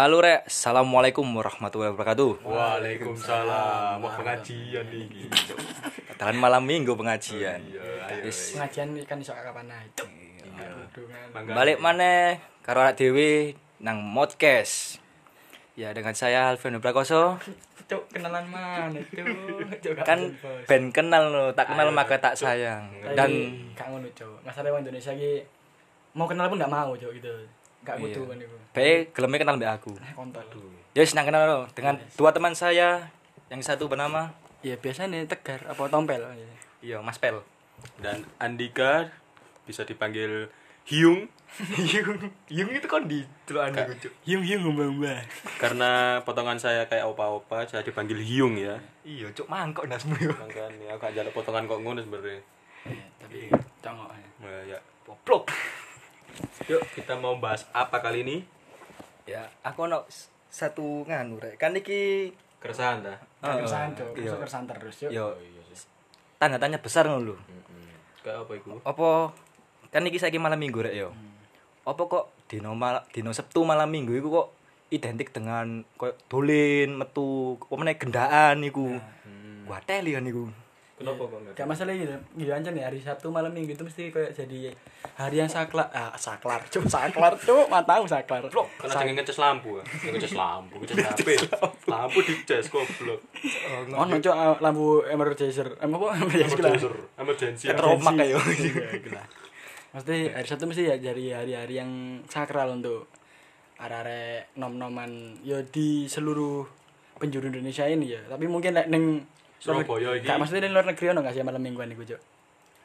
Halo rek, assalamualaikum warahmatullahi wabarakatuh. Waalaikumsalam. Mau pengajian nih. Katakan malam minggu pengajian. Iya, ayo. Wis, pengajian kan iso kapan cuk Mangga. balik mana karo anak dewi nang modcast. Ya dengan saya Alvin Prakoso. cuk kenalan mana gak Kan ben kenal lo, tak kenal Ayo, maka tak sayang. Dan gak ngono cuk masalah wong Indonesia iki mau kenal pun gak mau cuk gitu gak Iya. kudu kan bae geleme kenal mbak aku. nah kontol Ya wis nang kenal lo dengan dua teman saya yang satu bernama ya biasanya tegar apa tompel Iya, Mas Pel. Dan Andika bisa dipanggil Hyung Yung, Yung itu kan di Cuk. hiung hiung mbak karena potongan saya kayak opa-opa saya dipanggil Hyung ya. Iya, cuk mangkok nasmu. Makanya aku gak jaluk potongan kok ngono sebenarnya. tapi congok ya. Nah, ya. Goblok. Yuk kita mau bahas apa kali ini? Ya, aku ono satu nganu rek. Kan iki Keresahan dah. Heeh. keresahan cuk Iya. keresahan terus cuk Yo, sih. tanda tanya besar ngono lho. Kayak apa itu? Apa kan iki saiki malam Minggu rek yo. Apa kok dino mal dino Sabtu malam Minggu iku kok identik dengan koyo dolen, metu, apa meneh gendaan iku. Hmm. Gua teli kan iku. Kenapa kok enggak? Gak masalah gitu, gitu aja nih hari Sabtu malam minggu itu mesti kayak jadi hari yang saklar, ah saklar, cuk saklar, cuk, matamu saklar. Karena jangan ngecas lampu ya. Jangan ngecas lampu, ngecas HP. Lampu dicas goblok. Oh, no, cuk, ah, lampu emergency, em apa emergency lah. Emergency. Ketromak kayak Iya, gila. Mesti hari Sabtu mesti ya jadi hari-hari yang sakral untuk arek-arek nom-noman ya di seluruh penjuru Indonesia ini ya. Tapi mungkin nek ning Surabaya iki. Gak maksudnya ning luar negeri ono gak sih malam mingguan iku, cuk?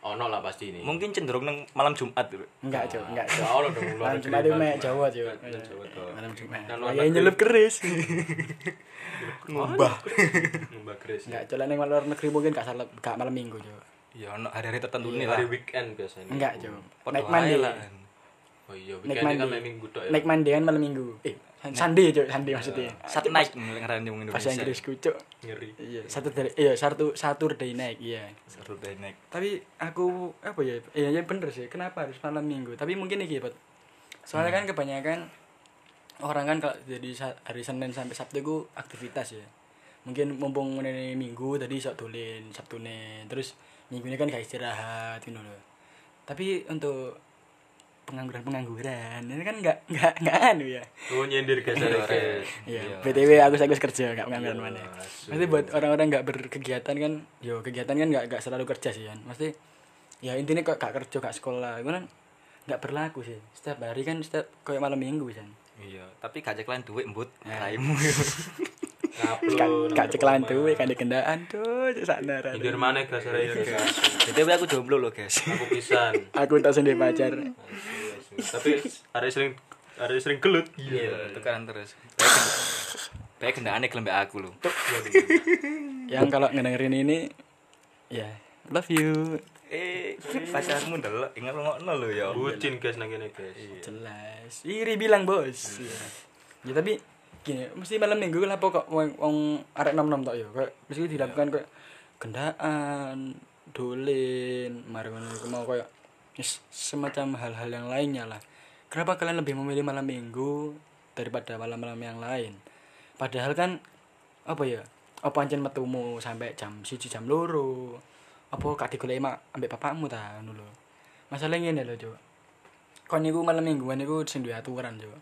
Ono lah pasti ini. Mungkin cenderung nang malam Jumat dulu. Enggak, cuk, enggak. Cuk. Ya Allah dong luar Malam negeri. Jumat itu Mas. mek Jawa, cuk. Malam. Malam Jumat. Negeri. nyelup keris. Ngubah. Mbak Grace. Enggak, cuk, ning luar negeri mungkin gak salah gak malam minggu, cuk. Ya ono hari-hari tertentu nih lah. hari weekend biasanya. Enggak, cuk. Naik mandi. lah. Oh iya, weekend kan main minggu tok ya. Naik mandi kan malam minggu. Eh, Sunday, cuk, Sunday maksudnya. Sat naik ngarani wong Indonesia. Bahasa Inggrisku, cuk. Ngeri. Iya, satu dari iya, satu Saturday naik, iya. Saturday naik. Tapi aku apa ya? Iya, ya bener sih. Kenapa harus malam minggu? Tapi mungkin iki, Pak. Soalnya kan kebanyakan orang kan kalau jadi hari Senin sampai Sabtu itu aktivitas ya. Mungkin mumpung ini minggu tadi sok dolen Sabtu nih. Terus minggu ini kan gak istirahat gitu loh. Tapi untuk pengangguran-pengangguran ini kan nggak nggak nggak anu ya. Oh nyindir guys, ada guys. Iya, BTW aku saya kerja nggak pengangguran mana. asu. Nanti buat orang-orang nggak berkegiatan kan, yo kegiatan kan nggak nggak selalu kerja sih kan. Mesti ya intinya kok gak kerja gak sekolah, itu kan nggak berlaku sih. Setiap hari kan setiap kayak malam minggu kan. Iya, tapi gak ceklan duit mbut Ya. Gak ceklan tuh kan di kendaan tuh sadar. Nyindir mana guys, ada ya guys. BTW aku jomblo loh, guys. Aku pisan. Aku tak sendiri pacar. Tapi hari sering hari sering gelut. Iya, tekanan terus. Baik gendane gelem mbek aku lho. Yang kalau ngedengerin ini, ya love you. Eh, pacarmu ndelok ingat ngokno lho ya. Bucin guys nang kene guys. Jelas. Iri bilang bos. Ya tapi gini, mesti malam minggu lah kok wong wong arek nom-nom tok ya. Kayak mesti dilakukan kayak gendaan, mari ngono iku mau kayak semacam hal-hal yang lainnya lah. Kenapa kalian lebih memilih malam minggu daripada malam-malam yang lain? Padahal kan apa ya? Apa ancen metumu sampai jam siji jam loro? Apa gak digoleki mak ambek bapakmu ta ngono lho. Masalahnya ngene lho, Cuk. kon niku malam mingguan niku sing duwe aturan yo.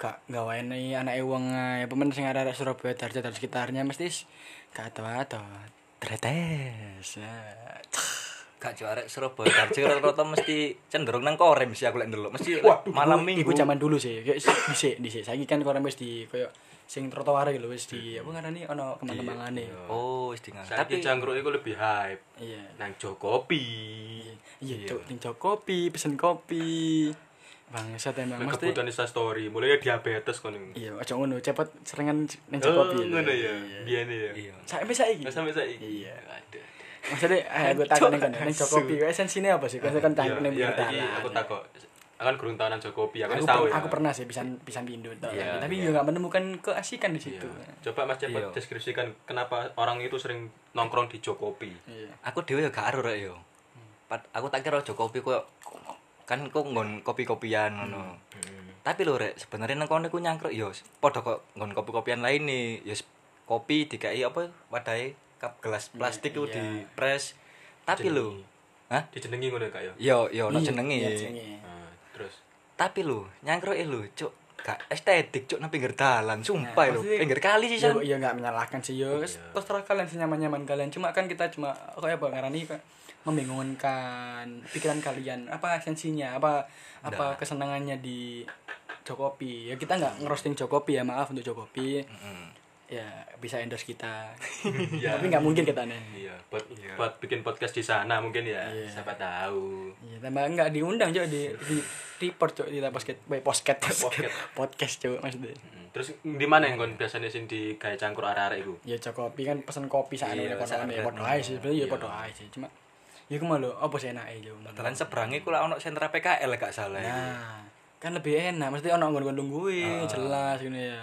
Gak gawaene anake wong ae, pemen sing arek Surabaya Darjo dan sekitarnya mesti gak ado-ado. Tretes. Ya. Gak juara Surabaya Darjo rata-rata mesti cenderung nang korem sih aku lek ndelok. Mesti Waduh, malam iku- minggu. Iku zaman dulu sih, kayak s- dhisik dhisik. Saiki kan korem wis di koyo sing trotoar lho wis di apa ngarani ono kemang-kemangane. Oh, wis dengan. Tapi Tapi jangkruk itu lebih hype. Iya. Nang Jokopi. Iya, cuk, ning kopi, pesen kopi. Bangsat emang Nang mesti. kebutuhan Insta story. Mulai diabetes kon. Iya, aja ngono, cepet serengan ning Oh, kopi. ngono ya. Biyen ya. iya. Sampai saiki. Nggak sampai saiki. Iya. Aduh. Maksudnya, eh, gue takut nih kan, nih Jokopi, esensine apa sih? Kan kan Iya, tangkap nih iya, iki aku takut. Akan kurang tahunan Jokopi, aku Aku, tahu ya. aku pernah sih pisan pisan pindu tau. Iya, tapi iya. juga menemukan keasikan di situ. Iya. Coba Mas cepat Iya. deskripsikan kenapa orang itu sering nongkrong di Jokopi. Iya. Aku dhewe ya gak rek yo. Aku tak kira Jokopi kok kan kok nggon kopi-kopian ngono. Hmm. Tapi lho rek, sebenarnya nang kono iku nyangkruk yo padha kok nggon kopi-kopian lain nih. Ya s- kopi dikai apa wadahe kap gelas plastik itu iya. di press. Tapi lho, hah? Dijenengi ngono ya, Kak ya. Yo yo ono Iya, jenenge. iya, jenenge. Nah, terus Tapi lho, nyangkruke lho, cuk. Gak estetik cuk nang pinggir dalan, sumpah Nah, lho. maksudnya- Pinggir kali sih ya, san. ya nggak menyalahkan sih yo Iya. terserah kalian senyaman-nyaman kalian cuma kan kita cuma kayak apa ngarani kayak membingungkan pikiran kalian apa esensinya apa apa kesenangannya di Jokopi ya kita nggak ngerosting Jokopi ya maaf untuk Jokopi Mm. ya bisa endorse kita Iya. tapi nggak mungkin kita nih Iya, buat buat bikin podcast di sana mungkin ya. Iya. Siapa tahu. Iya, tambah nggak diundang cok di report cok di podcast baik podcast Podcast. podcast cok maksudnya. Hmm, Terus di mana yang kon biasanya sing di kayak cangkur arek-arek iku? ya cok kopi kan pesen kopi saat Iya, ini podo saat ya podo aja sih. Sebenarnya ya Iya. podo aja sih. Cuma ya ke mana lo apa sih enaknya jo Dalan seberang iku lah ono sentra PKL gak salah. nah kan lebih enak. Mesti ono nggon nggon gue Ah. jelas gini ya.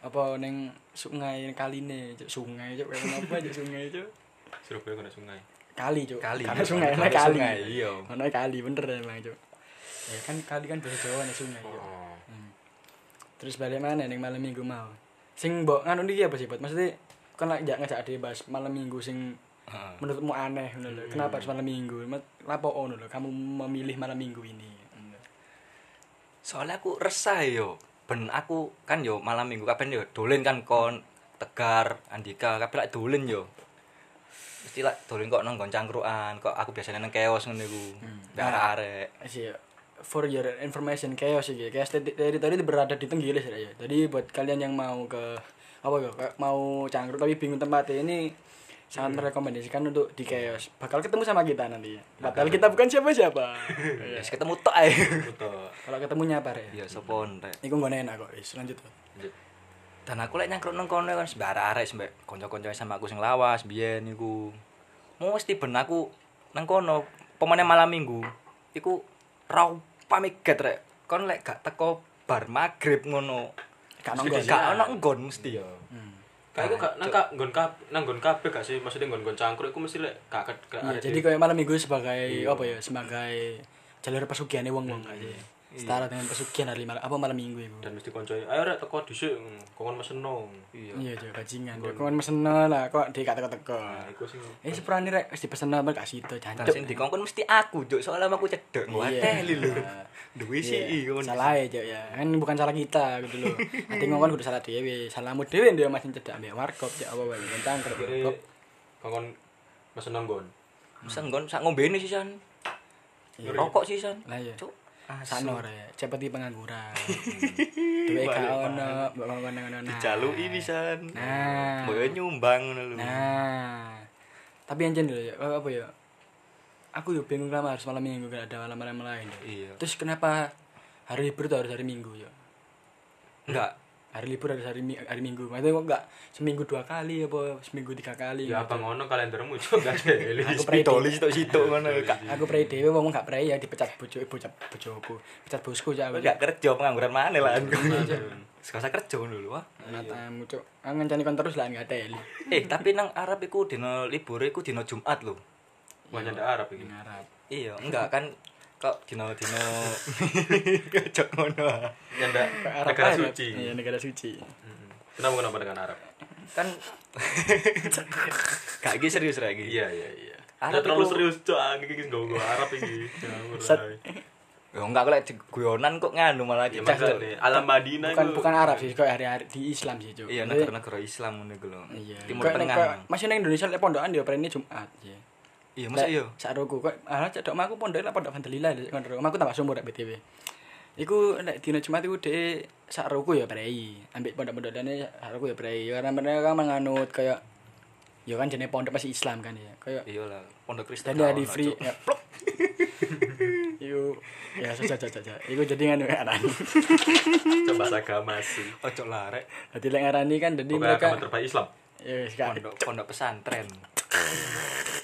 Apa neng sungai kali nih sungai cok apa aja sungai cok Surabaya kena sungai. kali cok Kali, karena sungai Karena enak kali. iya. ono kali bener emang cok ya kan kali kan bahasa Jawa nih sungai Oh. Hmm. Terus balik mana ning malam minggu mau. Sing mbok nganu iki apa sih, Bot? Maksudnya kan lek njak ngajak ade bahas malam minggu sing Heeh. menurutmu aneh ngono lho. Kenapa harus malam minggu? Lapo ngono lho kamu memilih malam minggu ini? Soalnya aku resah yo. Ben aku kan yo malam minggu kapan yo dolen kan kon Tegar, Andika, kabeh lak dolen yo. Mesti lak dolen kok nang cangkruan, kok aku biasanya nang keos ngono iku. Hmm. Mbek arek-arek. Sih for your information chaos sih chaos tadi tadi tadi berada di Tenggilis ya jadi buat kalian yang mau ke apa ya mau cangkruk tapi bingung tempatnya ini sangat merekomendasikan untuk di chaos bakal ketemu sama kita nanti padahal kita bukan siapa-siapa Ya wis ketemu tok ae. Betul. kalau ketemunya apa ya Ya sopon rek. Iku nggak enak kok, wis lanjut. Lanjut. Dan aku lek nyangkruk nang kono kan sembar arek sembek kanca-kanca sama aku sing lawas biyen iku. Mesti ben aku nang kono pemane malam minggu iku rau pamiget rek. Kon lek gak teko bar magrib ngono. Gak di- Gak ono nggon mesti. Iya. Hmm. Kayak iku gak nang nggon kabeh nang nggon kabeh gak sih? Maksudnya nggon-nggon cangkruk iku mesti lek gak ada jadi di- kayak malam minggu sebagai apa ya? Sebagai jalur pesugihan wong-wong aja. Setara dengan pesugihan hari malam apa malam minggu itu. dan mesti koncoy ayo rek teko dhisik kongon meseno. Iya. Iya, bajingan. Ya kon meseno lah kok di kata teko Nah, iku sing Eh sepurane rek wis dipesen apa gak Dan jancuk. sing dikongkon mesti aku, Juk. Soalnya aku cedek ngwateli lho. Duwe sih ngono. Salah ya, ya. Kan bukan salah kita gitu loh. Nanti ngomong kudu salah dhewe. Salahmu dhewe ndio masih cedak ambek warkop ya apa wae tentang kerep kongon meseno nggon. Bisa nggon sak ngombene sih san. Iya. Rokok sih san. Lah iya. Cuk. Sano rek, cepeti pengangguran. Duwe gak ono, mbok ngono. nah. Dijaluki pisan. Nah. Yo nyumbang ngono lho. Nah. Tapi anjen dulu ya, apa ya? Aku yo bingung kenapa harus malam minggu gak ada malam-malam lain. ya. Iya. Terus kenapa hari libur tuh harus hari minggu ya? Enggak. Hari libur harus hari, hari minggu. Maksudnya kok enggak seminggu dua kali apa seminggu tiga kali? Ya gitu. apa ngono kalendermu cuk gak jeli. Aku pray Pitolis tok sitok ngono. Aku pray dhewe wong gak pray ya dipecat bojo bocah bojoku. Pecat bosku ya aku. Enggak kerja pengangguran mana lah. Iya, Sekasa kerja lho. Wah. Matamu cuk. Aku ngancani kon terus lah enggak ada. Eh, tapi nang Arab iku dino libur iku dino Jumat lho. Wah nyanda Arab iki. Ngarap. Iya, enggak kan kok dino dino kocok ngono. Nyanda Arab negara Arab. suci. Iya, negara suci. Kenapa kenapa dengan Arab? Kan Gak iki serius ra iki. Iya iya iya. Arab terlalu serius cuk iki iki nggo Arab ae. Ya enggak kok lek di guyonan kok nganu malah Ya alam Madinah Bukan itu- bukan Arab sih, kok hari-hari di Islam sih, Cuk. Iya, negara-negara Islam ngono iku lho. Iya. Timur Kayak- Tengah. kayak Masih nang Indonesia lek pondokan dia prene Jumat, ya. Iya, masa iya? Sak roku kok ah cedok omahku pondok lek pondok Fadlillah lek ngono. Omahku tambah sumur BTW. Iku lek dina Jumat iku dhek sak roku ya prei. Ambek pondok-pondok dene sak roku ya prei. Ya, Karena mereka kan menganut kayak ya kan jenis pondok masih Islam kan ya. Kayak Iya lah, pondok Kristen. dan dia di free ya plok. Iku ya saja saja saja. Iku jadi nganu ya aran. coba agama sih. Ojo lah rek. Dadi lek ngarani kan dadi Pokoknya mereka agama terbaik Islam. ya kan. Pondok pondok pesantren.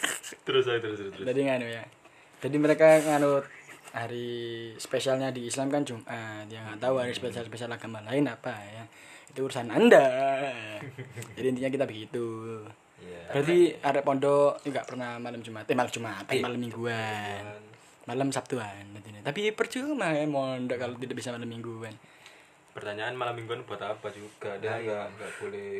Terus aja terus terus. terus. Jadi nganu ya. Jadi mereka nganut hari spesialnya di Islam kan Jumat. Yang nggak tahu hari spesial spesial agama lain apa ya. Itu urusan Anda. Jadi intinya kita begitu. Iya. Berarti ada pondok nggak pernah malam Jumat, eh malam Jumat, eh, malam Mingguan, malam Sabtuan. nanti nih. Tapi percuma ya mondok kalau tidak bisa malam Mingguan. pertanyaan malam mingguan buat apa juga dia Nah, iya. nggak nggak boleh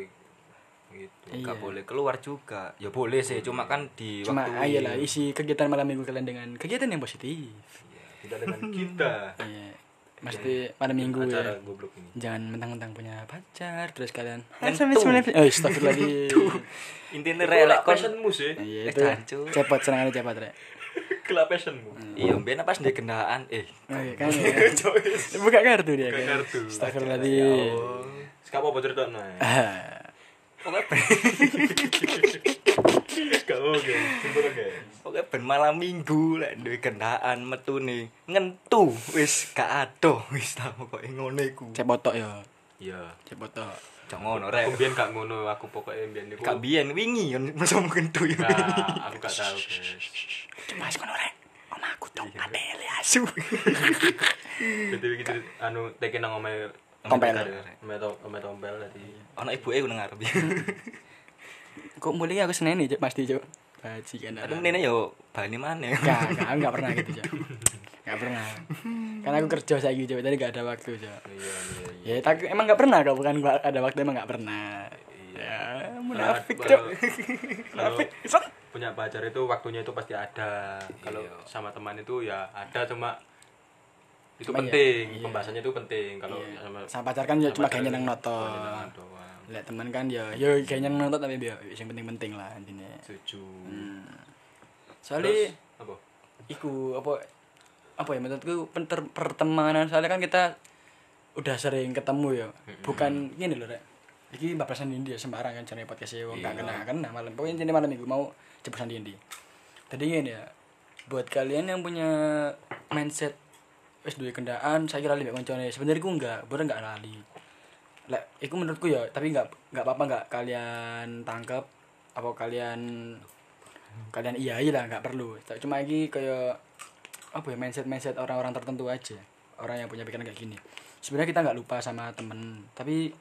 gitu. Nggak Iya. boleh keluar juga. Ya boleh sih cuma kan di cuma waktu ayolah isi kegiatan malam minggu kalian dengan kegiatan yang positif. Iya, tidak dengan kita. Iya. Mesti malam minggu acara ya goblok ini. Jangan mentang-mentang punya pacar terus kalian Ngentu. oh astagfirullahaladzim. Intinya itu relek lah kon passionmu sih. Iya Eh, itu jancu. cepot senang cepot rek. Kelak passionmu iya mbien pas di gendaan eh Oh, iya, kan ya. buka kartu dia Buka kan. kartu. astagfirullahaladzim. Sekarang apa cerita nah Ah, pokoknya ben, gak oke pokoknya ben malam minggu lah duwe gendaan metu nih ngentu wis gak adoh wis tak pokoknya ngono iku. Cepot tok ya? Iya. Cepot tok jangan ngono aku rek biyen gak ngono? Aku pokoknya biyen niku. Gak biyen wingi kan masa ngentu Nah, aku gak tahu guys mas ngono rek. Om aku dong Iya. adele asu. Betul gitu anu tekin nang omae To- omae tompel tadi ana ibuke nang ngarep kok mulai aku seneni pasti cok bajingan tapi nene yo bani mana Enggak, enggak, enggak pernah gitu, Cok. Enggak pernah. Karena aku kerja saya gitu, jadi enggak ada waktu, Cok. iya iya iya Ya, tapi emang enggak pernah kau bukan gua ada waktu emang enggak pernah. Ya, munafik, kalau Munafik. Punya pacar itu waktunya itu pasti ada kalau Iya. sama teman itu ya ada cuma itu Cuma ya, penting iya. pembahasannya itu penting. Kalau Iya. sama Sama pacar kan ya cuma kayaknya nang nyeneng doang. Lihat teman kan ya, ya kayaknya nang noto tapi ya yang penting-penting lah intinya. setuju. Hmm. Soalnya Terus, apa? iku apa apa ya menurutku penter- pertemanan. Soalnya kan kita udah sering ketemu ya. Bukan gini loh rek. Iki babasan Indi ya sembarang kan jenenge podcast e wong gak kena kan nah, malam pokoknya intinya malam minggu mau jeblosan Indi tadi gini ya buat kalian yang punya mindset wis duwe kendaan saya kira lebih koncone. Sebenarnya ku enggak bener enggak lali. Lek iku menurutku ya tapi enggak enggak apa-apa enggak kalian tangkep apa kalian kalian iya aja lah nggak perlu. Cuma lagi kayak apa ya mindset mindset orang-orang tertentu aja. Orang yang punya pikiran kayak gini. Sebenarnya kita nggak lupa sama temen tapi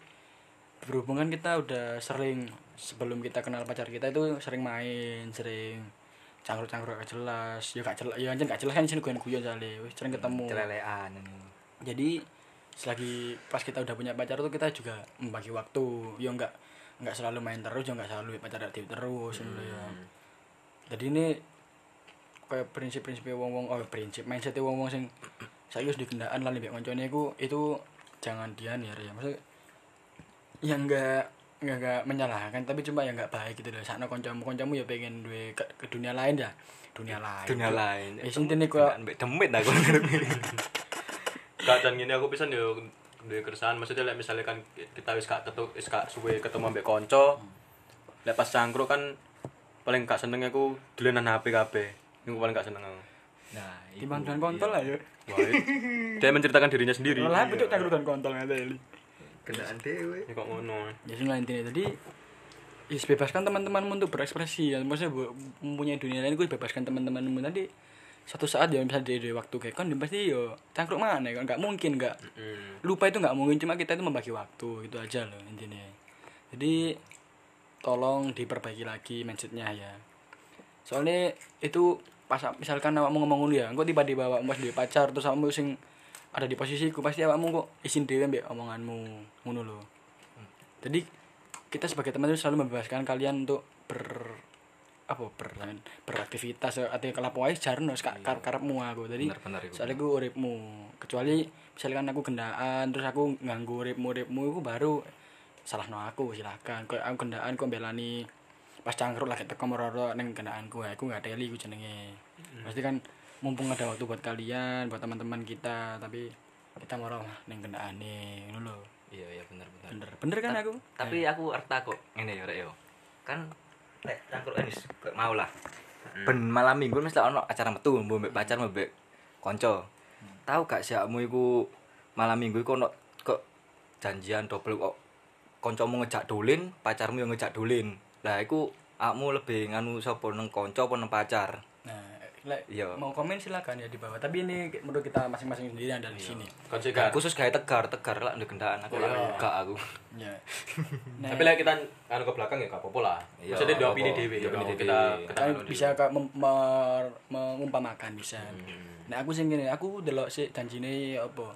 berhubungan kita udah sering sebelum kita kenal pacar kita itu sering main sering cangkruk-cangkruk gak jelas. Ya gak jelas ya anjir gak jelas kan sini guyon guyon soalnya. Wis sering ketemu. celelean jadi selagi pas kita udah punya pacar tuh kita juga membagi waktu. Ya nggak nggak selalu main terus ya nggak selalu pacar aktif terus ngono ya jadi ini kayak prinsip-prinsip wong-wong oh prinsip mindset wong-wong sing saya harus dikendaan lah lebih koncone iku itu jangan dian ya. Ya maksud yang enggak enggak enggak menyalahkan tapi cuma yang enggak baik gitu loh. Sakno kancamu kancamu ya pengen duwe ke, ke dunia lain ya dunia lain. dunia lain ya intine kok mbek demit aku. Gak dan gini aku pisan yo duwe keresahan. Maksudnya lek misalnya kan kita wis gak ketemu wis gak suwe ketemu ambek kanca lek pas cangkruk kan paling gak seneng aku dolenan HP kabeh. Niku paling gak seneng aku. Nah timbang dan kontol lah ya Wah, dia menceritakan dirinya sendiri. Lah betul cangkruk dan kontol ngene iki kendaan dewe ini kok ngono? Ya sih lah intinya tadi Is bebaskan teman-temanmu untuk berekspresi. Ya maksudnya bu, mempunyai dunia lain gue bebaskan teman-temanmu. Nanti satu saat ya misalnya di, di waktu kayak kan pasti yo cangkruk mana kan nggak mungkin nggak Hmm. lupa itu nggak mungkin. Cuma kita itu membagi waktu itu aja loh intinya. Jadi tolong diperbaiki lagi mindsetnya ya. Soalnya itu pas misalkan awakmu ngomong ngono ya engko tiba-tiba awakmu pas duwe pacar terus awakmu sing ada di posisiku pasti awakmu kok isin dhewe mbek omonganmu ngono lho. Jadi kita sebagai teman itu selalu membebaskan kalian untuk ber apa ber beraktivitas atau kalau wae jarno kar karepmu aku. Jadi soalnya gue uripmu kecuali misalkan aku gendaan terus aku nganggu uripmu uripmu itu baru salah no aku silakan. Kau aku gendaan kau belani pas cangkruk lagi teko meroro neng gendaanku aku nggak teli gue jenenge. Pasti kan mumpung ada waktu buat kalian buat teman-teman kita tapi kita merong neng gendaan nih ngono lho. Iya iya bener bener. Bener bener kan aku? tapi aku arta kok ngene ya rek yo. Kan rek cangkruk ini kok mau lah. Ben malam minggu mesti ono acara metu mbok mbek pacar mbek kanca. Tahu gak sih kamu iku malam minggu iku ono kok janjian double kok kancamu ngejak dolin pacarmu yang ngejak dolin. Lah iku akmu lebih nganu sapa nang kanca apa nang pacar lek Iya. mau komen silakan ya di bawah. Tapi ini menurut kita masing-masing sendiri ada di sini. Kan? khusus gawe tegar tegar lah ndek gendaan aku lah Iya. aku. Ya nah, tapi lek kita anu ke belakang ya gak apa-apa lah. Iya, maksudnya di apa-apa. opini opini Kalau dewe. kita kita kan anu bisa kak mengumpamakan bisa. Hmm. nah aku sing aku delok sih janjine apa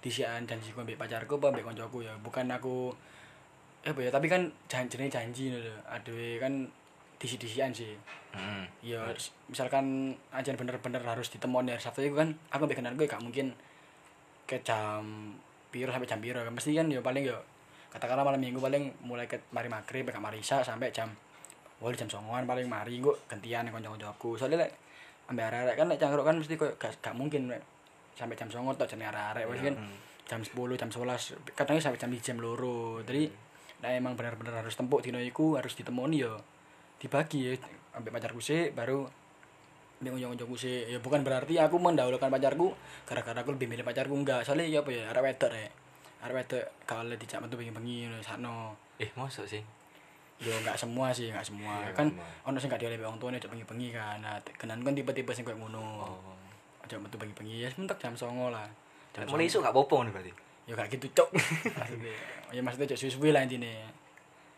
disian janjiku ambek pacarku apa ambek koncoku ya. Bukan aku eh ya tapi kan janji janji lho. Aduh kan disi-disian sih. Heeh. ya misalkan aja bener-bener harus ditemoni hari Sabtu itu kan aku kenal gue gak mungkin ke jam piro sampai jam kan mesti kan ya paling ya katakanlah malam minggu paling mulai ke mari maghrib ke mari isya sampai jam Wah jam songoan paling mari gue gantian kanca-kancaku soalnya lek ambek arek-arek kan lek cangkruk kan mesti koyo gak, gak mungkin lek sampai jam songo tok jane arek-arek wis kan. Jam 10 jam 11 kadang sampai jam jam loro. Jadi nah emang benar-benar harus tempuk dino iku harus ditemoni ya dibagi ya ambek pacarku sih baru ambek kanca-kancaku sih ya bukan berarti aku mendahulukan pacarku gara-gara aku lebih milih pacarku enggak. Soalnya ya apa ya arek wedok rek. Arek wedok kalau dijak metu bengi-bengi ngono sakno. Eh, mosok sih. ya enggak semua sih enggak semua. Iya, kan ono sing gak dioleh wong tuane cek bengi-bengi kan. Nah kenan kan tipe-tipe sing koyo ngono. Oh. aja metu bengi-bengi ya mentek jam 09.00 lah. Jam Mulai isu gak apa-apa nih berarti. ya gak gitu cok. Maksudnya ya maksudnya cok suwi-suwi lah intinya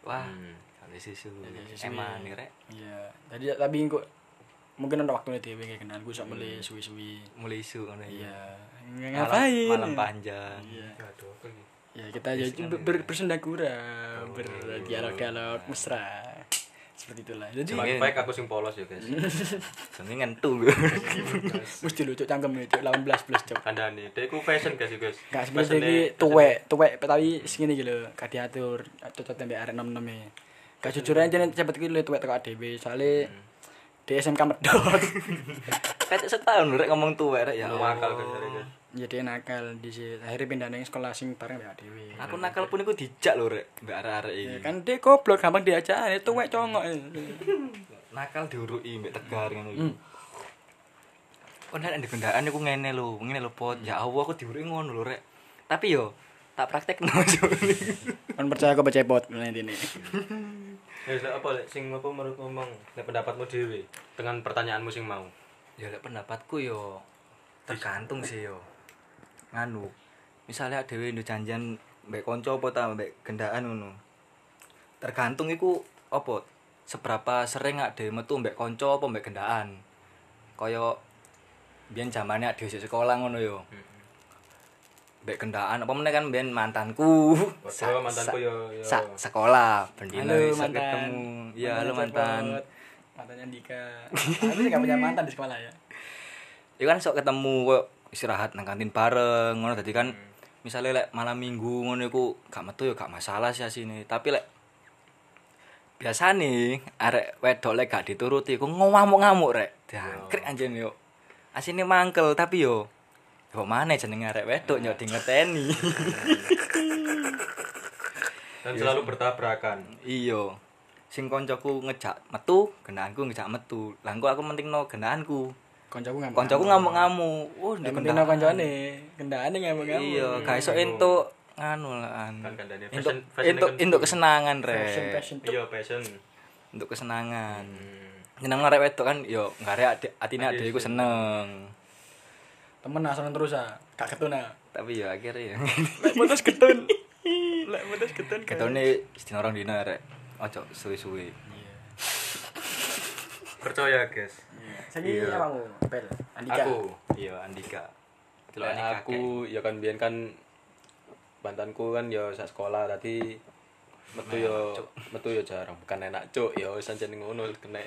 Wah, Hmm. kali susu. Kali susu. Emang nih, Rek. iya jadi tapi kok mungkin ada waktunya dhewe kayak kenan gue sok beli suwi-suwi Mulai isu ngono iya ngapain Malam panjang. iya ya kita aja ber, ber, bersendagura berdialog-dialog mesra seperti itulah jadi Cuman fake aku sing polos ya, guys. Jenenge ngentu gue. mesti lucu cangkem nih cok 18 plus cok Kandhane, dek ku fashion guys, guys. Gak sebenarnya Fashion-e- iki tuwek, tuwek tapi segini gitu lho, gak diatur, cocok tembe arek nom e. Gak jujur aja nih cepet iki lho tuwek teko dhewe, soalnya di SMK medot. Kayak setahun rek ngomong tuwek rek ya. Lu akal guys, dari, guys. Jadi nakal di sini. Akhirnya pindah nang sekolah sing bareng mbak dhewe. Aku nakal pun iku dijak lho rek, mbak arek-arek Ya iki. kan dia goblok gampang diajak, itu tuwek congok. Nakal diuruki mbak tegar ngono Hmm. iki. Kon nek di kendaan iku ngene lho, ngene lho pot. Ya Allah aku diuruki ngono lho rek. Tapi yo tak praktekno Kan percaya aku becepot nanti ini. Ya apa lek sing apa menurut ngomong lek pendapatmu dhewe dengan pertanyaanmu sing mau. ya lek pendapatku yo tergantung sih yo nganu misalnya dhewe nduk janjian mbek kanca apa ta mbek gendaan ngono tergantung iku apa seberapa sering ak dhewe metu mbek kanca apa mbek gendaan kaya biyen zamane ak dhewe sekolah ngono yo mbek gendaan apa meneh kan biyen mantanku Waduh, mantanku yo- yo. sa- sekolah iso mantan. ketemu iya halo mantan. Mantannya Andika. Tapi gak punya mantan di sekolah ya. Ya kan sok ketemu kok istirahat nang kantin bareng ngono. Dadi kan misalnya lek malam minggu ngono iku gak metu ya gak masalah sih asine. Tapi lek biasane arek wedok lek gak dituruti iku ngamuk-ngamuk rek. Jangkrik anjen yo. Asine mangkel tapi yo kok mana jenenge arek wedok yo dingeteni. Dan selalu bertabrakan. iya sing koncoku ngejak metu gendaanku ngejak metu. Lah aku mentingno gendaanku Koncoku ngamuk. koncoku ngamuk-ngamuk oh ndek penting gendaan. koncone, kendane ngamuk-ngamuk. Iya, gak iso entuk nganu lah. Kan kandhane Entuk fashion- fashion entuk kan entuk kesenangan, Fashion Rek. fashion tuh. Iya, passion. Untuk kesenangan. Hmm. Nyeneng arek wedok kan yo ngarek ati- atine Ati- adek iku seneng. Temen asalan terus ah, gak ketun ah. Tapi ya akhirnya ya. Lek putus ketun. Lek putus ketun. kan. Ketone sedina orang dina rek. Ojo suwe-suwe. Iya. Percaya, guys. Saiki Iya. apamu? Bel. Andika. Aku, Iya, Andika. Delok aku ya kan biyen kan mantanku kan ya sak sekolah tadi metu yo metu yo jarang bukan enak cuk ya wis ancen ngono kena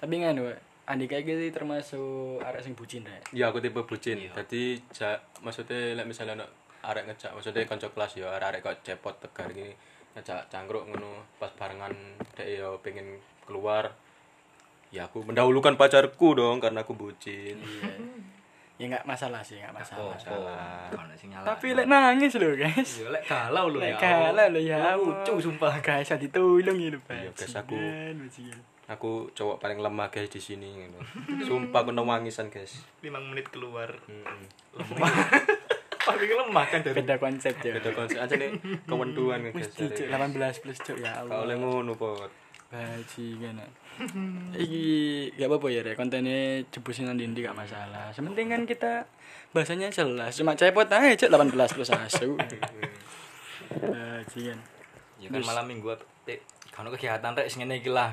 Tapi nganu, Andika iki termasuk arek sing bucin rek. ya aku tipe bucin jadi ja, maksudnya lek misalnya anak arek ngejak maksudnya kanca kelas ya arek-arek kok cepot tegar gini ngejak cangkruk ngono pas barengan dek yo pengen keluar ya aku mendahulukan pacarku dong karena aku bucin Iya. Ya enggak masalah sih, enggak masalah. Salah, ono sing nyalah. Tapi lek nangis lho, guys. yo lek galau lho Lek ya. kalah lho ya. Lucu sumpah. Ditolong gitu, Pak. Iya, guys, aku- aku cowok paling lemah guys di sini gitu. sumpah aku nangisan guys 5 menit keluar. Mm-mm. Paling lemah kan dari Beda konsep ya. beda konsep aja nih kewenduan guys cuk 18 plus cuk ya Kau oleh Allah. ngono pot Bajingan. Iki gak apa-apa ya, Rek. Kontennya jebusin nanti gak masalah. Sementing kan kita bahasanya jelas. Cuma cepot aja cuk 18 plus asu. Bajingan. Ya kan malam minggu tik kan kegiatan rek sing ngene iki lah.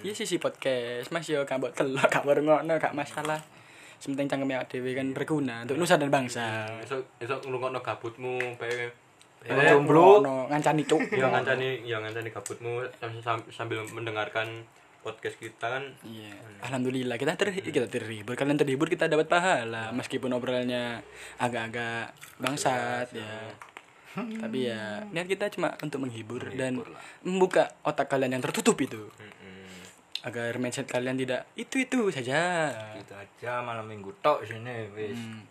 Iya sih si podcast Mas yo gak mbok telok gak ngono gak masalah. sementing cangkeme awake dhewe kan berguna untuk nusa dan bangsa. Esok esok ngrungokno gabutmu pe Emang jomblo. Ono ngancani cuk. ya ngancani ya ngancani sam- sambil mendengarkan podcast kita kan Iya. Alhamdulillah kita ter kita terhibur. Kalian terhibur kita dapat pahala meskipun obrolannya agak-agak bangsat ya. Tapi ya niat kita cuma untuk menghibur dan membuka otak kalian yang tertutup itu Mm-mm. agar mindset kalian tidak itu itu saja. Gitu aja malam minggu tok sini wis. Hmm.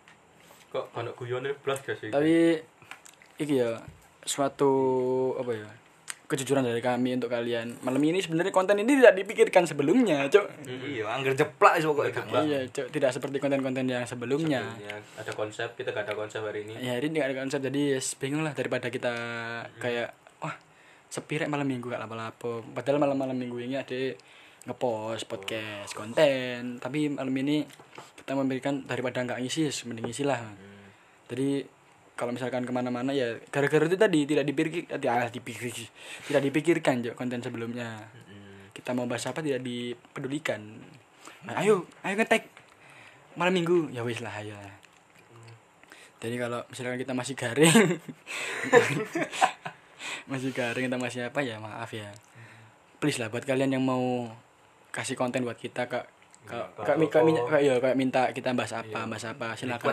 kok ono guyone blas gak sih Tapi iki ya suatu apa ya kejujuran dari kami untuk kalian. Malam ini sebenarnya konten ini tidak dipikirkan sebelumnya cok Iya, angger jeplak sih pokoknya. Iya cok tidak seperti konten-konten yang sebelumnya. Ya, ada konsep kita gak ada konsep hari ini. Ya hari ini nggak ada konsep jadi yes, bingung lah daripada kita kayak wah sepi rek malam minggu gak lapo-lapo. Padahal malam-malam minggu ini ada ngepost podcast konten tapi malam ini kita memberikan daripada nggak ngisi mending ngisi lah. Jadi kalau misalkan ke mana-mana ya gara-gara itu tadi tidak dipikir tidak dipikir tidak dipikirkan Jok, konten sebelumnya. Kita mau bahas apa tidak dipedulikan. Nah, ayo ayo ngetek. Malam minggu. Ya wis lah ayo lah. jadi kalau misalkan kita masih garing masih garing kita masih apa ya maaf ya. Please lah buat kalian yang mau kasih konten buat kita kak kak kak, mi- kak, mi- kak- iya, kayak minta kita bahas apa bahas apa silakan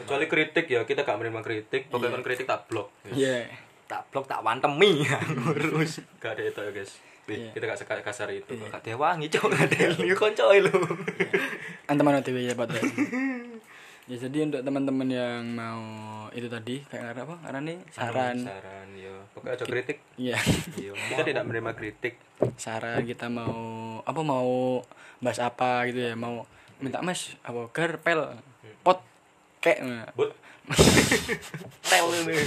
kecuali kritik ya kita gak menerima kritik. Pokoknya kan kritik tak blok iya. Tak blok tak wantemi. Ngurus. gak ada itu ya guys. Iya. kita gak seka- kasar itu. Gak dewangi cok, gak ada lu konco lu. anteman OTW ya Pak Dek. ya jadi untuk teman-teman yang mau itu tadi kayak apa? Karena nih? Saran saran. ya pokoknya ada kritik. Iya. Iya, kita tidak menerima kritik. Saran kita mau apa mau bahas apa gitu ya? Mau minta mas apa gerpel pot kayak nah. but. Tel ini.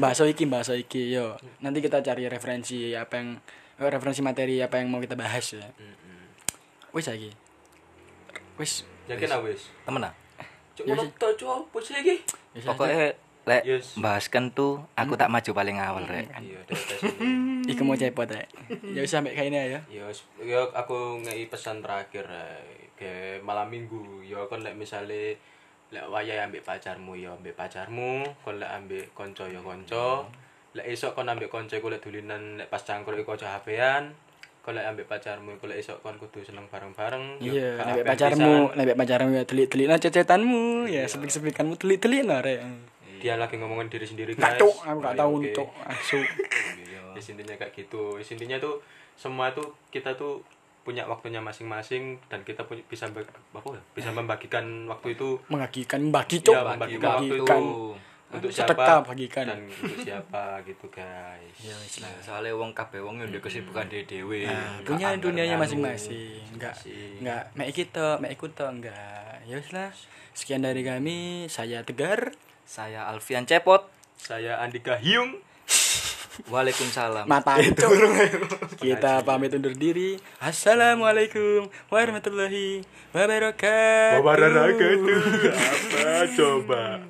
bahasa iki bahasa iki yo. Nanti kita cari referensi apa yang eh, referensi materi apa yang mau kita bahas ya. Wis lagi wis. Yakin wis. Temen ah. Cuk Ya, ngono cuk sih iki. Pokoknya lek Yes. bahaskan tuh aku tak maju paling awal rek. iya tes ini iku mau cepot ya ya wis kayak ini ya. Ya wis- ya aku ngei pesan terakhir eh, ke malam minggu ya kon lek misale lek wayahe ambek pacarmu ya ambek pacarmu kon lek ambek konco ya konco. Lek esok kon ambek iku lek dulinan lek pas cangkruk iku aja HP-an lek ambek pacarmu lek esok kon kudu seneng bareng-bareng ya iya gak nek HP-an pacarmu nek pacarmu ya telik-telik nah cecetanmu. Ya sepik-sepikanmu telik-telik nah rek. Dia lagi ngomongin diri sendiri Gak guys. Cuk, aku gak Oh, ya tahu untuk asu. ya intinya kayak gitu. Ya, intinya tuh semua tuh kita tuh punya waktunya masing-masing dan kita punya bisa apa ya? Bisa membagikan waktu itu. Mengagikan membagi cuk. ya, membagikan waktu itu Untuk Sedekah siapa bagikan. dan untuk siapa gitu guys Ya wis lah. Soalnya wong kabeh wong yo ndek kesibukan dhewe. Nah, punya dunianya masing-masing. Enggak Masing. enggak mek kita, mek ikut enggak. Ya wis lah. Sekian dari kami, saya Tegar. Saya Alfian Cepot. saya Andika Hyung Waalaikumsalam. Mata itu. Kita pamit undur diri. Assalamualaikum warahmatullahi wabarakatuh. apa coba